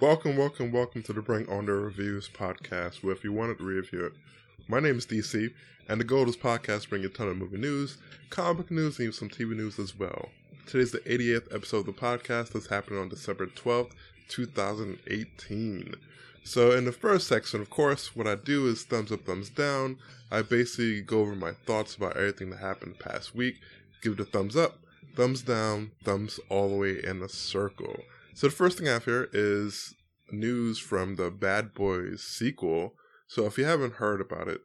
Welcome, welcome, welcome to the Bring On the Reviews podcast, where if you wanted to review it, my name is DC, and the goal of this podcast bring you a ton of movie news, comic news, and even some TV news as well. Today's the 88th episode of the podcast that's happening on December 12th, 2018. So, in the first section, of course, what I do is thumbs up, thumbs down. I basically go over my thoughts about everything that happened the past week, give it a thumbs up, thumbs down, thumbs all the way in a circle. So the first thing I have here is news from the Bad Boys sequel. So if you haven't heard about it,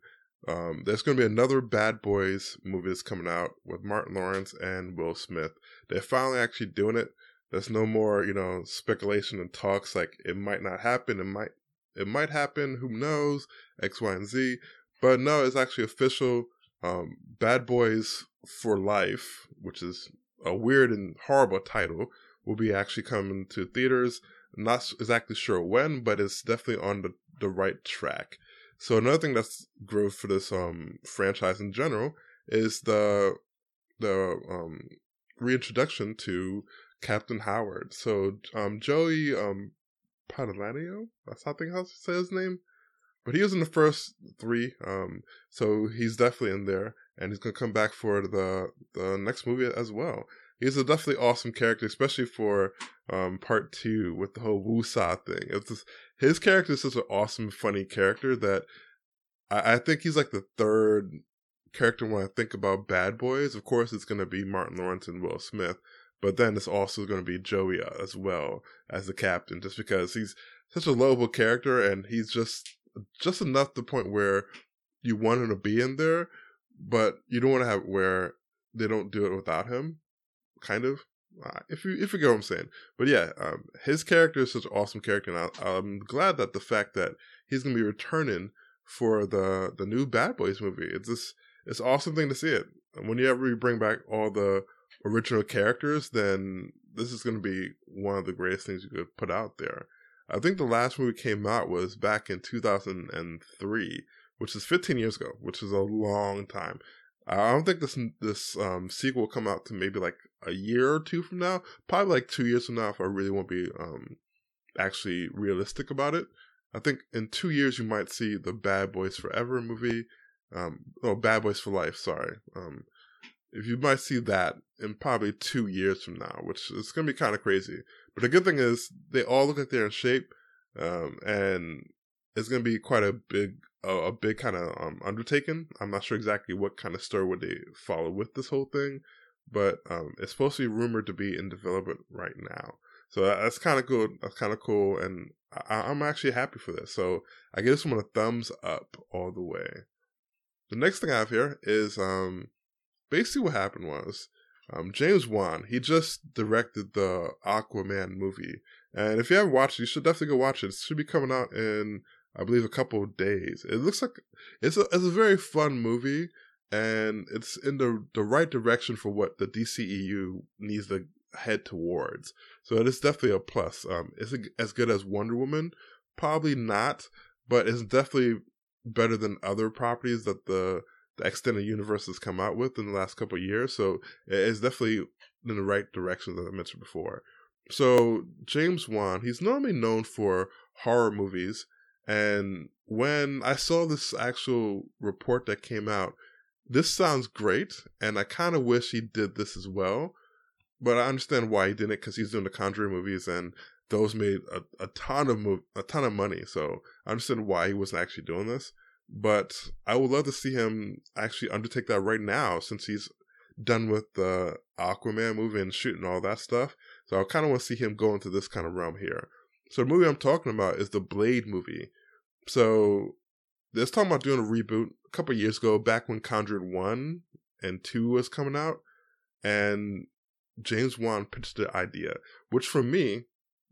um, there's going to be another Bad Boys movie that's coming out with Martin Lawrence and Will Smith. They're finally actually doing it. There's no more, you know, speculation and talks like it might not happen. It might, it might happen. Who knows? X, Y, and Z. But no, it's actually official. Um, Bad Boys for Life, which is a weird and horrible title will be actually coming to theaters. Not exactly sure when, but it's definitely on the, the right track. So another thing that's growth for this um franchise in general is the the um reintroduction to Captain Howard. So um Joey um Padalanio, that's how I think how to say his name. But he was in the first three, um, so he's definitely in there, and he's gonna come back for the the next movie as well he's a definitely awesome character, especially for um, part two with the whole Woosah thing. It's just, his character is such an awesome, funny character that I, I think he's like the third character when I think about Bad Boys. Of course, it's going to be Martin Lawrence and Will Smith, but then it's also going to be Joey uh, as well as the captain, just because he's such a lovable character and he's just just enough to the point where you want him to be in there, but you don't want to have where they don't do it without him kind of. Uh, if you if you get what I'm saying, but yeah, um, his character is such an awesome character, and I, am glad that the fact that he's gonna be returning for the the new Bad Boys movie. It's just it's awesome thing to see it. Whenever you bring back all the original characters, then this is gonna be one of the greatest things you could put out there. I think the last movie came out was back in 2003, which is 15 years ago, which is a long time. I don't think this this um, sequel will come out to maybe like a year or two from now. Probably like two years from now if I really want to be um, actually realistic about it. I think in two years you might see the Bad Boys Forever movie. Um, oh, Bad Boys for Life. Sorry. Um, if you might see that in probably two years from now, which is to be kind of crazy. But the good thing is they all look like they're in shape, um, and it's to be quite a big a, big kind of um, undertaking. I'm not sure exactly what kind of story would they follow with this whole thing, but um, it's supposed to be rumored to be in development right now. So that's kind of good. That's kind of cool, and I, am actually happy for this. So I give this one a thumbs up all the way. The next thing I have here is um, basically what happened was um, James Wan. He just directed the Aquaman movie, and if you haven't watched it, you should definitely go watch it. It should be coming out in I believe, a couple of days. It looks like it's a it's a very fun movie, and it's in the the right direction for what the DCEU needs to head towards. So it is definitely a plus. Um, is it as good as Wonder Woman? Probably not, but it's definitely better than other properties that the the extended universe has come out with in the last couple years. So it's definitely in the right direction that I mentioned before. So James Wan, he's normally known for horror movies and when I saw this actual report that came out, this sounds great, and I kind of wish he did this as well. But I understand why he didn't, because he's doing the Conjuring movies, and those made a, a ton of a ton of money. So I understand why he wasn't actually doing this. But I would love to see him actually undertake that right now, since he's done with the Aquaman movie and shooting all that stuff. So I kind of want to see him go into this kind of realm here. So the movie I'm talking about is the Blade movie. So they're talking about doing a reboot a couple years ago, back when Conjured One and Two was coming out, and James Wan pitched the idea, which for me,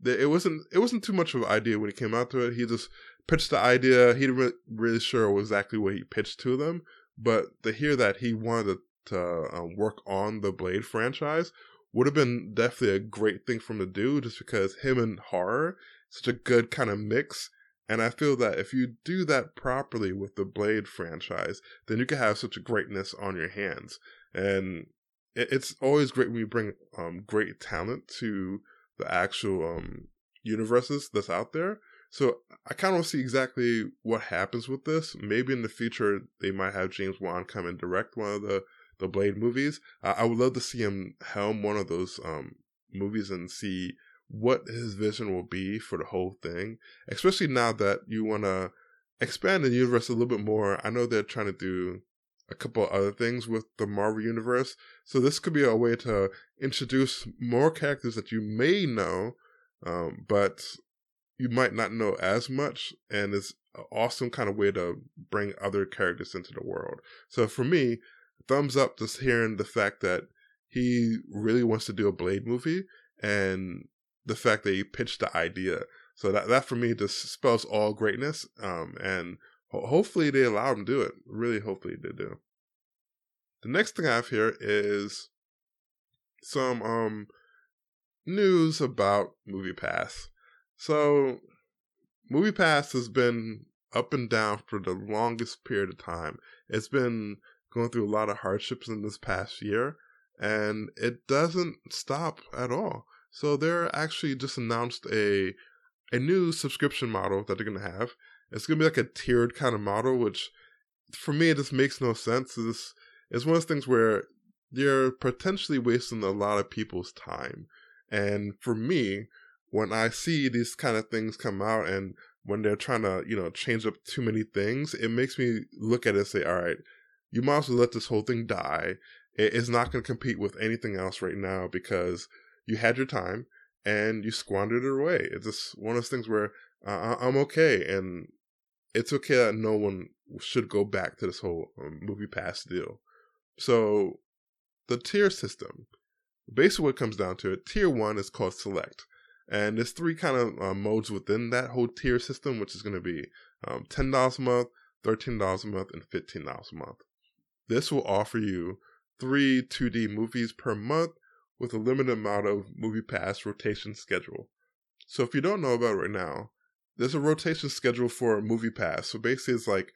it wasn't it wasn't too much of an idea when he came out to it. He just pitched the idea. He didn't really sure exactly what he pitched to them, but to hear that he wanted to um, work on the Blade franchise would have been definitely a great thing for him to do, just because him and horror such a good kind of mix and I feel that if you do that properly with the Blade franchise, then you can have such a greatness on your hands. And it's always great when you bring um, great talent to the actual um, universes that's out there. So I kind of see exactly what happens with this. Maybe in the future they might have James Wan come and direct one of the the Blade movies. Uh, I would love to see him helm one of those um, movies and see what his vision will be for the whole thing. Especially now that you want to expand the universe a little bit more. I know they're trying to do a couple other things with the Marvel universe, so this could be a way to introduce more characters that you may know, um, but you might not know as much, and it's an awesome kind of way to bring other characters into the world. So for me, thumbs up just hearing the fact that he really wants to do a Blade movie and the fact that he pitched the idea. So that that for me just spells all greatness. Um, and ho- hopefully they allow him to do it. Really, hopefully they do. The next thing I have here is some um news about Movie Pass. So, Movie Pass has been up and down for the longest period of time. It's been going through a lot of hardships in this past year, and it doesn't stop at all. So they're actually just announced a a new subscription model that they're gonna have. It's gonna be like a tiered kind of model, which for me it just makes no sense. It's it's one of those things where you're potentially wasting a lot of people's time. And for me, when I see these kind of things come out and when they're trying to, you know, change up too many things, it makes me look at it and say, all right, you might as well let this whole thing die. It's not going to compete with anything else right now because you had your time and you squandered it away. It's just one of those things where uh, I'm okay and it's okay that no one should go back to this whole um, movie pass deal. So the tier system, basically what comes down to it, tier one is called select. And there's three kind of uh, modes within that whole tier system, which is going to be um, $10 a month, $13 a month, and $15 a month. This will offer you three 2D movies per month with a limited amount of movie pass rotation schedule. So if you don't know about it right now, there's a rotation schedule for movie pass. So basically it's like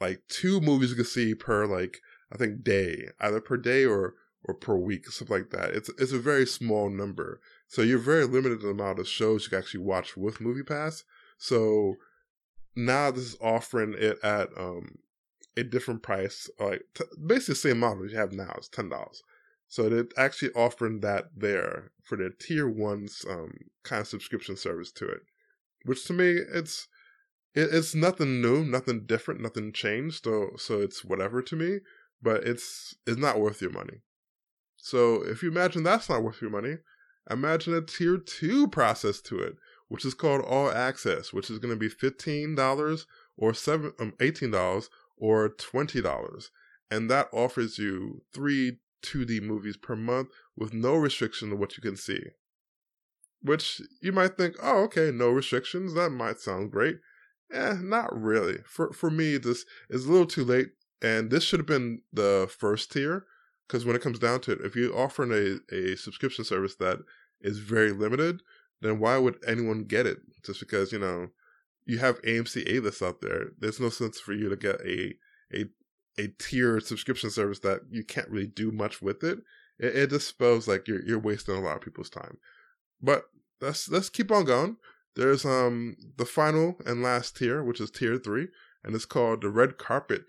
like two movies you can see per like I think day, either per day or or per week, something like that. It's it's a very small number. So you're very limited amount of shows you can actually watch with Movie Pass. So now this is offering it at um a different price, like t- basically the same model you have now. It's ten dollars. So they're actually offering that there for their tier one's um, kind of subscription service to it, which to me it's it, it's nothing new, nothing different, nothing changed. So so it's whatever to me, but it's it's not worth your money. So if you imagine that's not worth your money, imagine a tier two process to it, which is called All Access, which is going to be fifteen dollars or seven um, eighteen dollars or $20. And that offers you three 2D movies per month with no restriction of what you can see. Which you might think, oh, okay, no restrictions. That might sound great. Eh, not really. For for me, this is a little too late, and this should have been the first tier. Because when it comes down to it, if you're offering a, a subscription service that is very limited, then why would anyone get it? Just because, you know, you have AMC A list out there. There's no sense for you to get a a a tier subscription service that you can't really do much with it. It, it just feels like you're you're wasting a lot of people's time. But let's let's keep on going. There's um the final and last tier, which is tier three, and it's called the red carpet.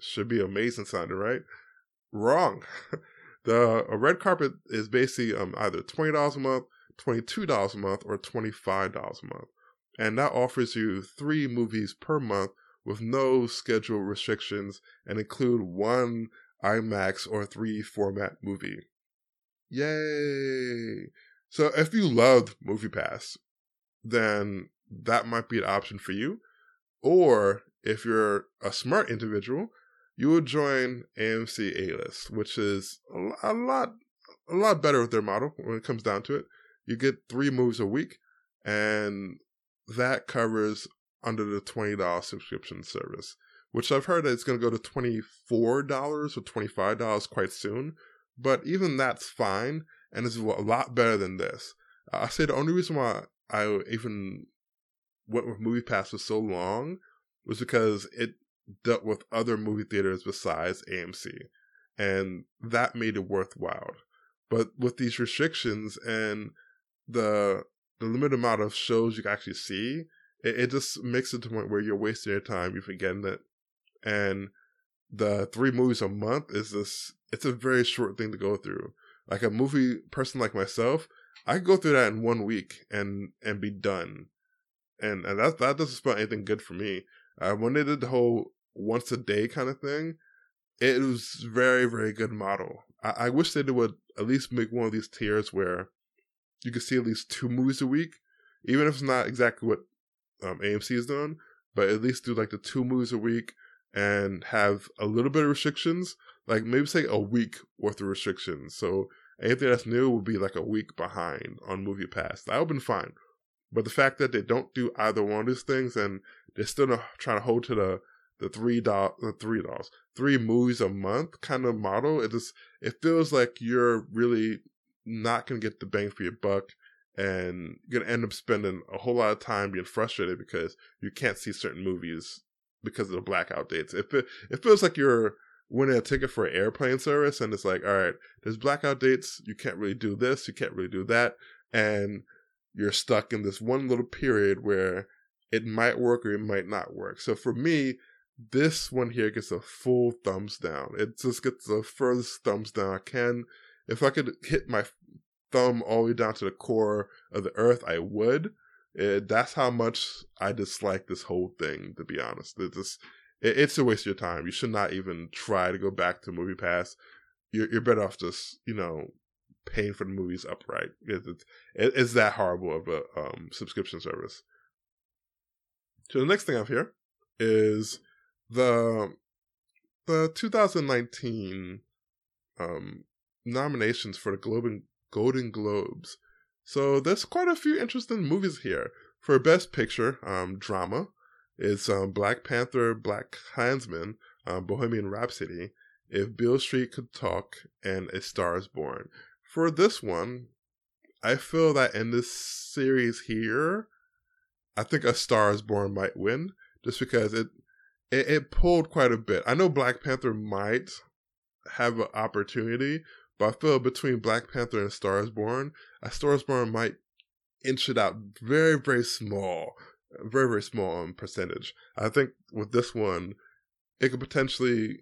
Should be amazing sounding, right? Wrong. the a red carpet is basically um either twenty dollars a month, twenty two dollars a month, or twenty five dollars a month and that offers you three movies per month with no schedule restrictions and include one IMAX or 3 format movie. Yay! So if you love Movie Pass, then that might be an option for you. Or if you're a smart individual, you would join AMC A List, which is a lot, a lot better with their model when it comes down to it. You get three movies a week, and that covers under the $20 subscription service, which I've heard it's going to go to $24 or $25 quite soon. But even that's fine, and it's a lot better than this. I say the only reason why I even went with Movie Pass for so long was because it dealt with other movie theaters besides AMC, and that made it worthwhile. But with these restrictions and the the limited amount of shows you can actually see, it, it just makes it to the point where you're wasting your time, you're forgetting it. And the three movies a month is this it's a very short thing to go through. Like a movie person like myself, I could go through that in one week and and be done. And and that that doesn't spell anything good for me. Uh, when they did the whole once a day kind of thing, it was very very good model. I, I wish they would at least make one of these tiers where you could see at least two movies a week, even if it's not exactly what um, AMC is doing, but at least do like the two movies a week and have a little bit of restrictions, like maybe say a week worth of restrictions. So anything that's new will be like a week behind on Movie Pass. That would have been fine. But the fact that they don't do either one of these things and they're still trying to hold to the the three doll the three dolls three movies a month kind of model it just it feels like you're really not gonna get the bang for your buck and you're gonna end up spending a whole lot of time being frustrated because you can't see certain movies because of the blackout dates. If It it feels like you're winning a ticket for an airplane service, and it's like, all right, there's blackout dates. You can't really do this. You can't really do that, and you're stuck in this one little period where it might work or it might not work. So for me, this one here gets a full thumbs down. It just gets the furthest thumbs down I can. If I could hit my thumb all the way down to the core of the earth, I would. It, that's how much I dislike this whole thing. To be honest, just it, it's a waste of your time. You should not even try to go back to Movie Pass. You're, you're better off just you know paying for the movies upright. It, it, it's that horrible of a um, subscription service. So the next thing I have here is the the 2019 um, nominations for the Globe Golden Globes. So there's quite a few interesting movies here. For Best Picture, um, drama, it's um, Black Panther, Black Klansman, um, Bohemian Rhapsody, If Beale Street Could Talk, and A Star Is Born. For this one, I feel that in this series here, I think A Star Is Born might win, just because it it, it pulled quite a bit. I know Black Panther might have an opportunity, but I feel between Black Panther and Stars Born, a Stars Born might inch it out very, very small, very, very small on percentage. I think with this one, it could potentially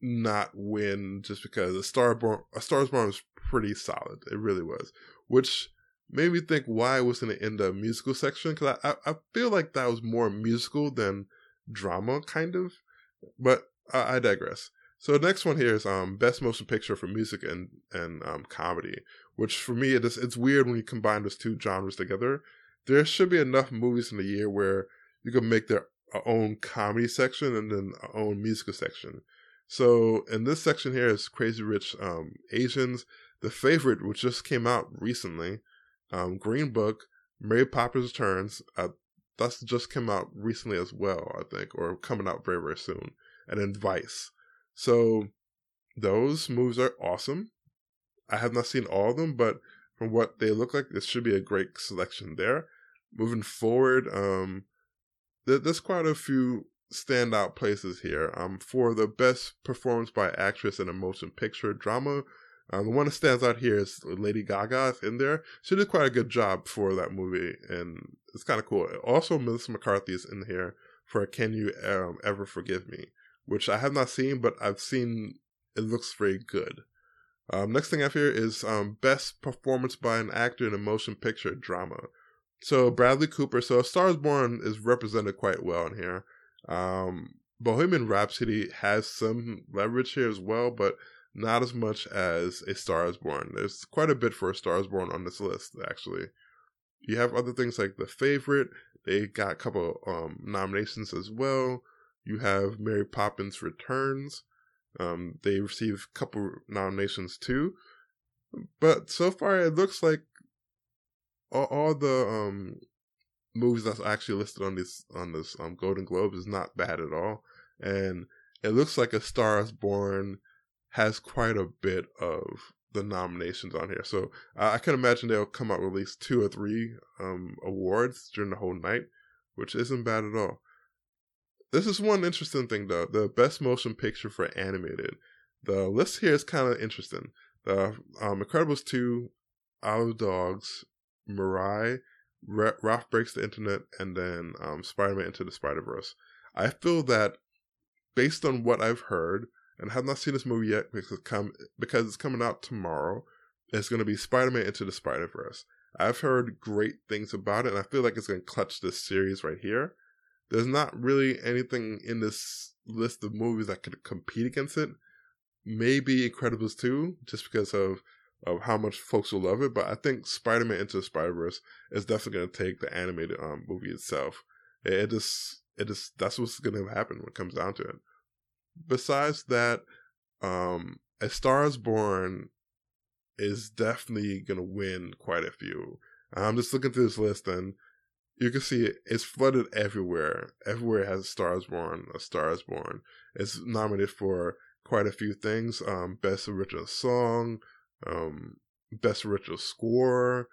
not win just because a Star Born, a Stars Born was pretty solid. It really was, which made me think why it in the musical section? Because I, I, I feel like that was more musical than drama, kind of. But I, I digress. So the next one here is um best motion picture for music and and um comedy, which for me it is it's weird when you combine those two genres together. There should be enough movies in the year where you can make their own comedy section and then own musical section. So in this section here is Crazy Rich um, Asians, The Favorite, which just came out recently, um, Green Book, Mary Poppins Returns, uh, that's just come out recently as well, I think, or coming out very very soon, and then Vice. So those moves are awesome. I have not seen all of them, but from what they look like, this should be a great selection there. Moving forward, um, there's quite a few standout places here. Um, for the best performance by actress in a motion picture drama, um, the one that stands out here is Lady Gaga in there. She did quite a good job for that movie, and it's kind of cool. Also, Melissa McCarthy is in here for "Can You um, Ever Forgive Me." Which I have not seen, but I've seen it looks very good. Um, next thing I here is um, best performance by an actor in a motion picture drama. So Bradley Cooper. So Stars Born is represented quite well in here. Um, Bohemian Rhapsody has some leverage here as well, but not as much as A Star Is Born. There's quite a bit for A Star Is Born on this list, actually. You have other things like The Favorite. They got a couple um, nominations as well. You have Mary Poppins Returns. Um, they received a couple nominations too, but so far it looks like all, all the um, movies that's actually listed on this on this um, Golden Globe is not bad at all, and it looks like A Star Is Born has quite a bit of the nominations on here. So I can imagine they'll come out with at least two or three um, awards during the whole night, which isn't bad at all. This is one interesting thing though. The best motion picture for animated. The list here is kind of interesting. The um, Incredibles 2, Isle of Dogs, Mirai, Ralph Breaks the Internet, and then um, Spider Man Into the Spider Verse. I feel that based on what I've heard, and have not seen this movie yet because it's, come, because it's coming out tomorrow, it's going to be Spider Man Into the Spider Verse. I've heard great things about it, and I feel like it's going to clutch this series right here. There's not really anything in this list of movies that could compete against it. Maybe Incredibles 2, just because of of how much folks will love it. But I think Spider Man Into the Spider Verse is definitely going to take the animated um, movie itself. It, it just, it just that's what's going to happen when it comes down to it. Besides that, um, A Star Is Born is definitely going to win quite a few. I'm just looking through this list and you can see it, it's flooded everywhere. Everywhere has a Star Is Born, A Star Is Born. It's nominated for quite a few things. Um, Best Original Song, um, Best Original Score,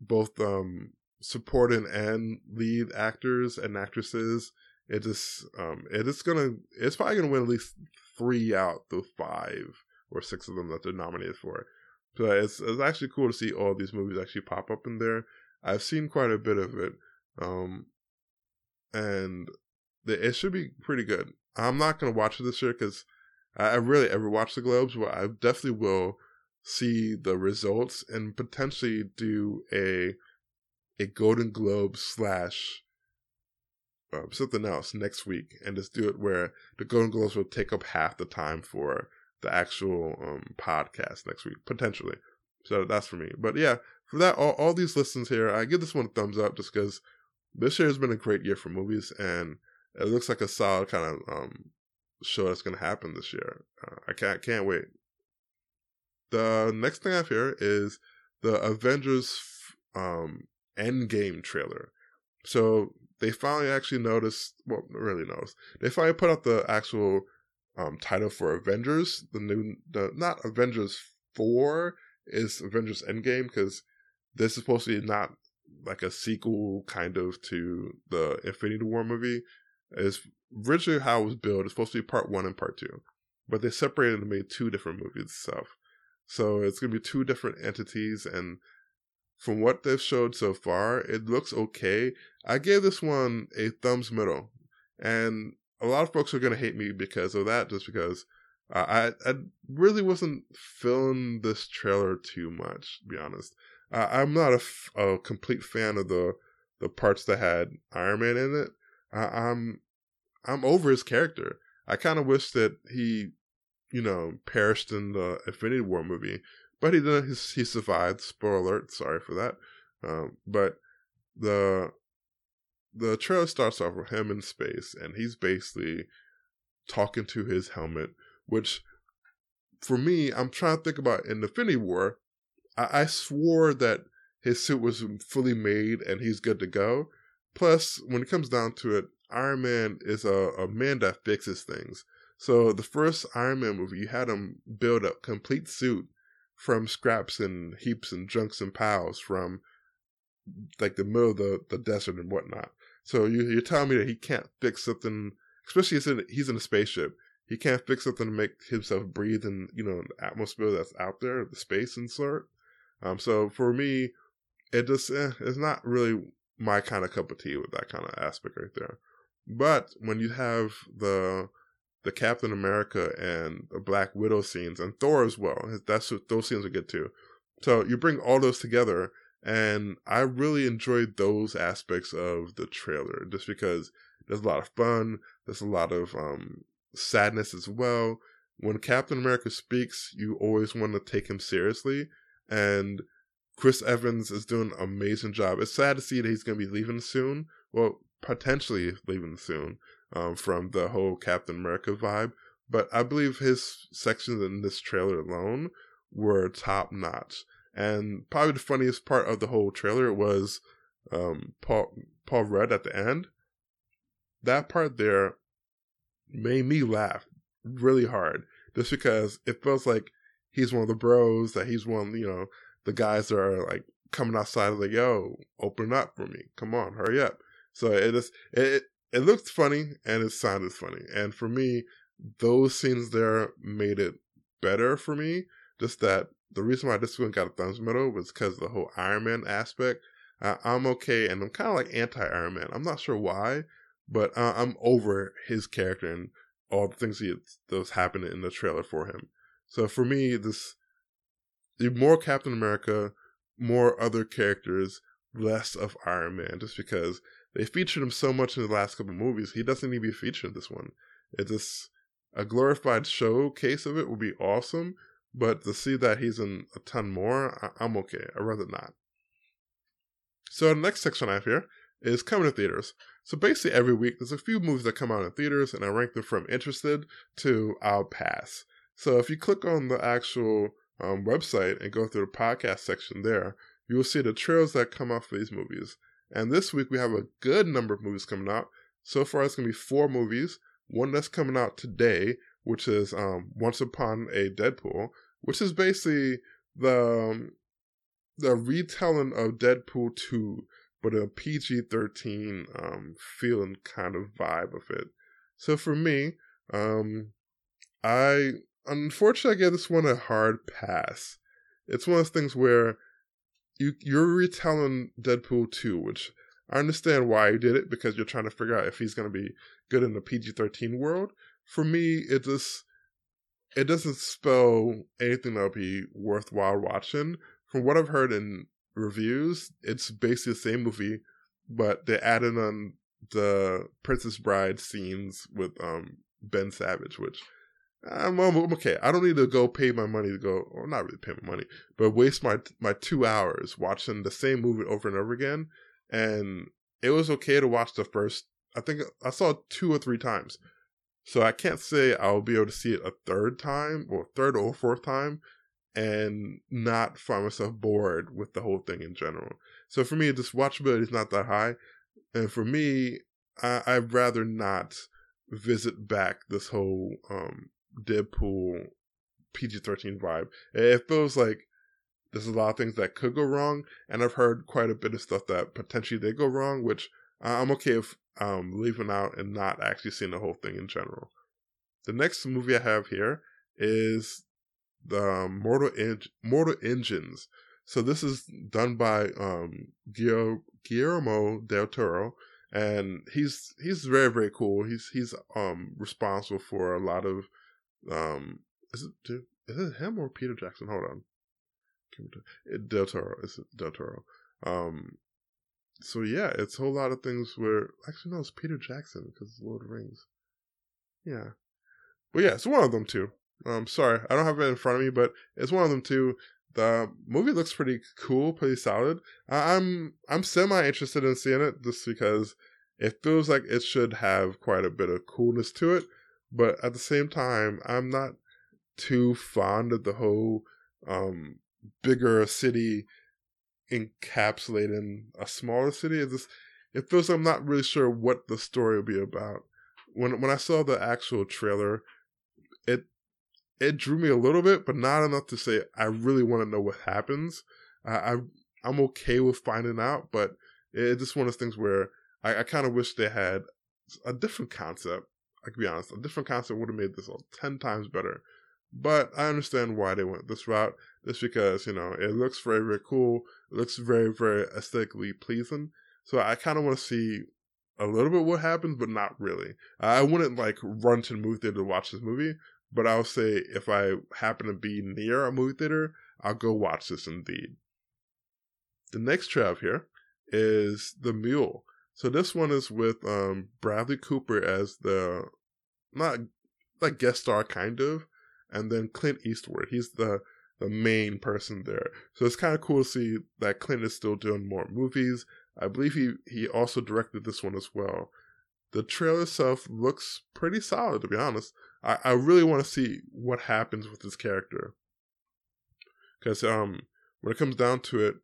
both um, supporting and lead actors and actresses. It just um, it is gonna it's probably gonna win at least three out the five or six of them that they're nominated for. So it's it's actually cool to see all these movies actually pop up in there. I've seen quite a bit of it, um, and the, it should be pretty good. I'm not gonna watch it this year because I, I really ever watch the Globes, but I definitely will see the results and potentially do a a Golden Globe slash uh, something else next week, and just do it where the Golden Globes will take up half the time for the actual um, podcast next week potentially. So that's for me. But yeah, for that, all, all these listens here, I give this one a thumbs up just because this year has been a great year for movies, and it looks like a solid kind of um, show that's going to happen this year. Uh, I can't can't wait the next thing I have here is the Avengers um, Endgame trailer. So they finally actually noticed, well, really noticed. They finally put out the actual um, title for Avengers. The new, the not Avengers Four is Avengers Endgame because this is supposed to be not like a sequel kind of to the Infinity War movie. Is originally how it was built. It's supposed to be part one and part two, but they separated and made two different movies itself. So it's to be two different entities. And from what they've showed so far, it looks okay. I gave this one a thumbs middle. And a lot of folks are to hate me because of that, just because I, I really wasn't feeling this trailer too much, to be honest. Uh, I'm not a, f- a complete fan of the the parts that had Iron Man in it. Uh, I'm I'm over his character. I kind of wish that he you know, perished in the Infinity War movie, but he did. He, survived. Spoiler alert. Sorry for that. Um, but the the trailer starts off with him in space, and he's basically talking to his helmet, which for me, I'm trying to think about in Infinity War. I, I swore that his suit was fully made and he's good to go. Plus, when it comes down to it, Iron Man is a, a man that fixes things. So the first Iron Man movie, you had him build a complete suit from scraps and heaps and junks and piles from like the middle of the, the desert and whatnot. So you, you're telling me that he can't fix something, especially he's in, he's in a spaceship. He can't fix something to make himself breathe in, you know, the atmosphere that's out there, the space and sort. Um, so for me, it just, eh, it's not really my kind of cup of tea with that kind of aspect right there. But when you have the the Captain America and the Black Widow scenes and Thor as well. That's what those scenes are good too. So you bring all those together, and I really enjoyed those aspects of the trailer just because there's a lot of fun. There's a lot of um, sadness as well. When Captain America speaks, you always want to take him seriously, and Chris Evans is doing an amazing job. It's sad to see that he's going to be leaving soon. Well, potentially leaving soon um, from the whole Captain America vibe. But I believe his sections in this trailer alone were top notch. And probably the funniest part of the whole trailer was um, Paul Paul Rudd at the end. That part there made me laugh really hard, just because it feels like he's one of the bros. That he's one, you know, the guys that are like coming outside like, "Yo, open up for me, come on, hurry up." So it is it it looked funny and it sounded funny. And for me, those scenes there made it better for me. Just that the reason why this one got a thumbs middle was because the whole Iron Man aspect. I, am okay, and I'm kind of like anti Iron Man. I'm not sure why, but uh, I'm over his character and all the things he that was happening in the trailer for him. So for me, this more Captain America, more other characters, less of Iron Man, just because they featured him so much in the last couple movies. He doesn't need to be featured in this one. It's just a glorified showcase of it would be awesome, but to see that he's in a ton more, I- am okay. I'd rather not. So the next section I have here is coming to theaters. So basically every week there's a few movies that come out in theaters and I rank them from interested to I'll pass. So if you click on the actual um, website and go through the podcast section there, you will see the trailers that come out for these movies. And this week we have a good number of movies coming out. So far it's going to be four movies. One that's coming out today, which is um, Once Upon a Deadpool, which is basically the um, the retelling of Deadpool 2, but a PG 13 um, feeling kind of vibe of it. So for me, um, I unfortunately I gave this one a hard pass. It's one of those things where you you're retelling Deadpool 2, which I understand why you did it because you're trying to figure out if he's going to be good in the PG-13 world. For me, it just it doesn't spell anything that'll be worthwhile watching. From what I've heard in reviews, it's basically the same movie, but they added on the Princess Bride scenes with um, Ben Savage, which I'm, I'm, okay. I don't need to go pay my money to go, or not really pay my money, but waste my my two hours watching the same movie over and over again. And it was okay to watch the first. I think I saw it two or three times, so I can't say I'll be able to see it a third time or third or fourth time and not find myself bored with the whole thing in general. So for me, this watchability is not that high, and for me, I, I'd rather not visit back this whole um, Deadpool PG thirteen vibe. It feels like there's a lot of things that could go wrong, and I've heard quite a bit of stuff that potentially did go wrong, which I'm okay with um, leaving out and not actually seeing the whole thing in general. The next movie I have here is the um, Mortal Mortal Engines. So this is done by um, Guillermo del Toro, and he's he's very very cool. He's he's um responsible for a lot of um, is it is it him or Peter Jackson? Hold on, Del Toro. Is it Del Toro? Um, so yeah, it's a whole lot of things where actually no, it's Peter Jackson because it's Lord of the Rings. Yeah, but yeah, it's one of them too. Um, sorry, I don't have it in front of me, but it's one of them too. The movie looks pretty cool, pretty solid. I'm I'm semi interested in seeing it just because it feels like it should have quite a bit of coolness to it. But at the same time, I'm not too fond of the whole um, bigger city encapsulating a smaller city. It just it feels I'm not really sure what the story will be about. When when I saw the actual trailer, it it drew me a little bit, but not enough to say I really want to know what happens. I, I I'm okay with finding out, but it's just one of those things where I, I kind of wish they had a different concept I can be honest, a different concept would have made this all 10 times better. But I understand why they went this route. Just because, you know, it looks very, very cool. It looks very, very aesthetically pleasing. So I kind of want to see a little bit what happens, but not really. I wouldn't like run to the movie theater to watch this movie, but I'll say if I happen to be near a movie theater, I'll go watch this indeed. The next trav here is The Mule. So this one is with um, Bradley Cooper as the not like guest star kind of, and then Clint Eastwood. He's the the main person there. So it's kind of cool to see that Clint is still doing more movies. I believe he he also directed this one as well. The trailer itself looks pretty solid, to be honest. I, I really want to see what happens with this character. Because um, when it comes down to it,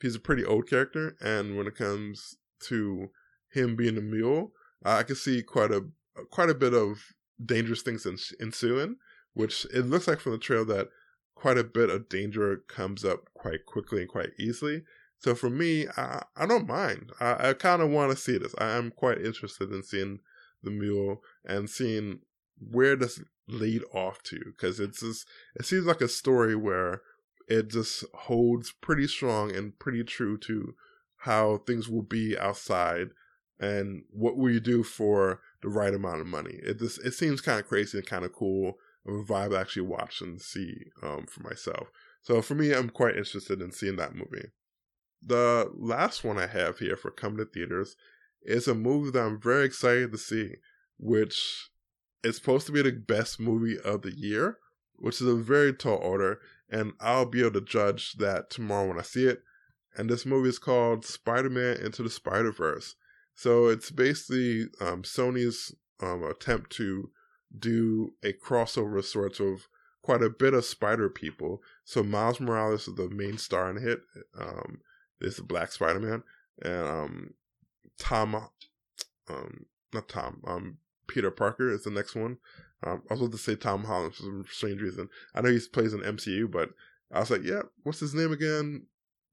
he's a pretty old character, and when it comes to him being a mule, I can see quite a quite a bit of dangerous things ensuing. Which it looks like from the trail that quite a bit of danger comes up quite quickly and quite easily. So for me, I, I don't mind. I, I kind of want to see this. I am quite interested in seeing the mule and seeing where this lead off to because it's just it seems like a story where it just holds pretty strong and pretty true to how things will be outside and what will you do for the right amount of money. It just it seems kind of crazy and kind of cool of a vibe I actually watch and see um, for myself. So for me, I'm quite interested in seeing that movie. The last one I have here for coming to theaters is a movie that I'm very excited to see, which is supposed to be the best movie of the year, which is a very tall order, and I'll be able to judge that tomorrow when I see it. And this movie is called Spider Man Into the Spider Verse. So it's basically um, Sony's um, attempt to do a crossover sorts of quite a bit of Spider people. So Miles Morales is the main star in hit. Um, this is Black Spider Man, and um, Tom, um, not Tom, um, Peter Parker is the next one. Um, I was about to say Tom Holland for some strange reason. I know he plays in MCU, but I was like, yeah, what's his name again?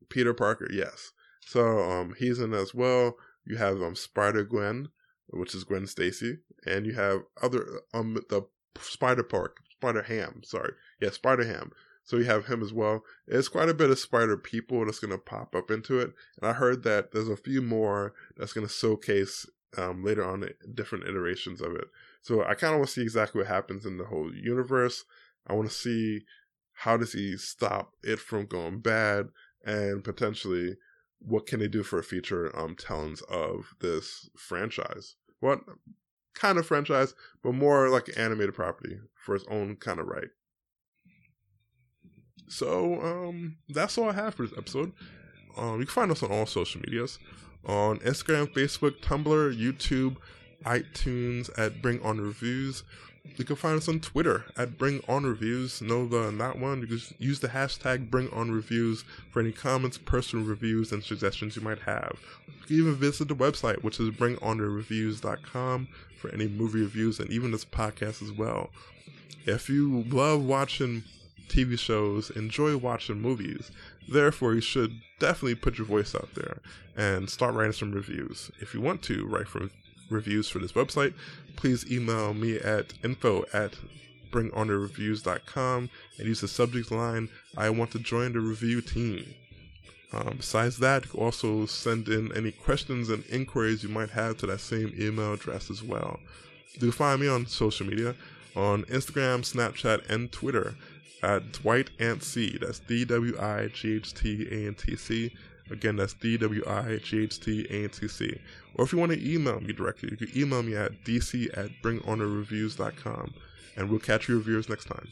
Peter Parker, yes. So um, he's in as well. You have um Spider Gwen, which is Gwen Stacy, and you have other um the Spider Park, Spider Ham, sorry, yeah, Spider Ham. So you have him as well. It's quite a bit of Spider people that's going to pop up into it, and I heard that there's a few more that's going to showcase um, later on different iterations of it. So I kind of want to see exactly what happens in the whole universe. I want to see how does he stop it from going bad, and potentially what can they do for a future um tellings of this franchise? What kind of franchise, but more like animated property for its own kind of right. So um that's all I have for this episode. Um you can find us on all social medias. On Instagram, Facebook, Tumblr, YouTube, iTunes at Bring On Reviews. You can find us on Twitter at Bring On Reviews. No, the not one. You can use the hashtag Bring On Reviews for any comments, personal reviews, and suggestions you might have. You can even visit the website, which is BringOnReviews.com, for any movie reviews and even this podcast as well. If you love watching TV shows, enjoy watching movies, therefore you should definitely put your voice out there and start writing some reviews. If you want to write for reviews for this website, please email me at info at bringonorreviews.com and use the subject line, I want to join the review team. Um, besides that, also send in any questions and inquiries you might have to that same email address as well. Can find me on social media on Instagram, Snapchat, and Twitter at Dwight. That's D W I G H T A N T C. Again, that's D-W-I-G-H-T-A-N-T-C. Or if you want to email me directly, you can email me at dc at bringonerreviews.com. And we'll catch you reviewers next time.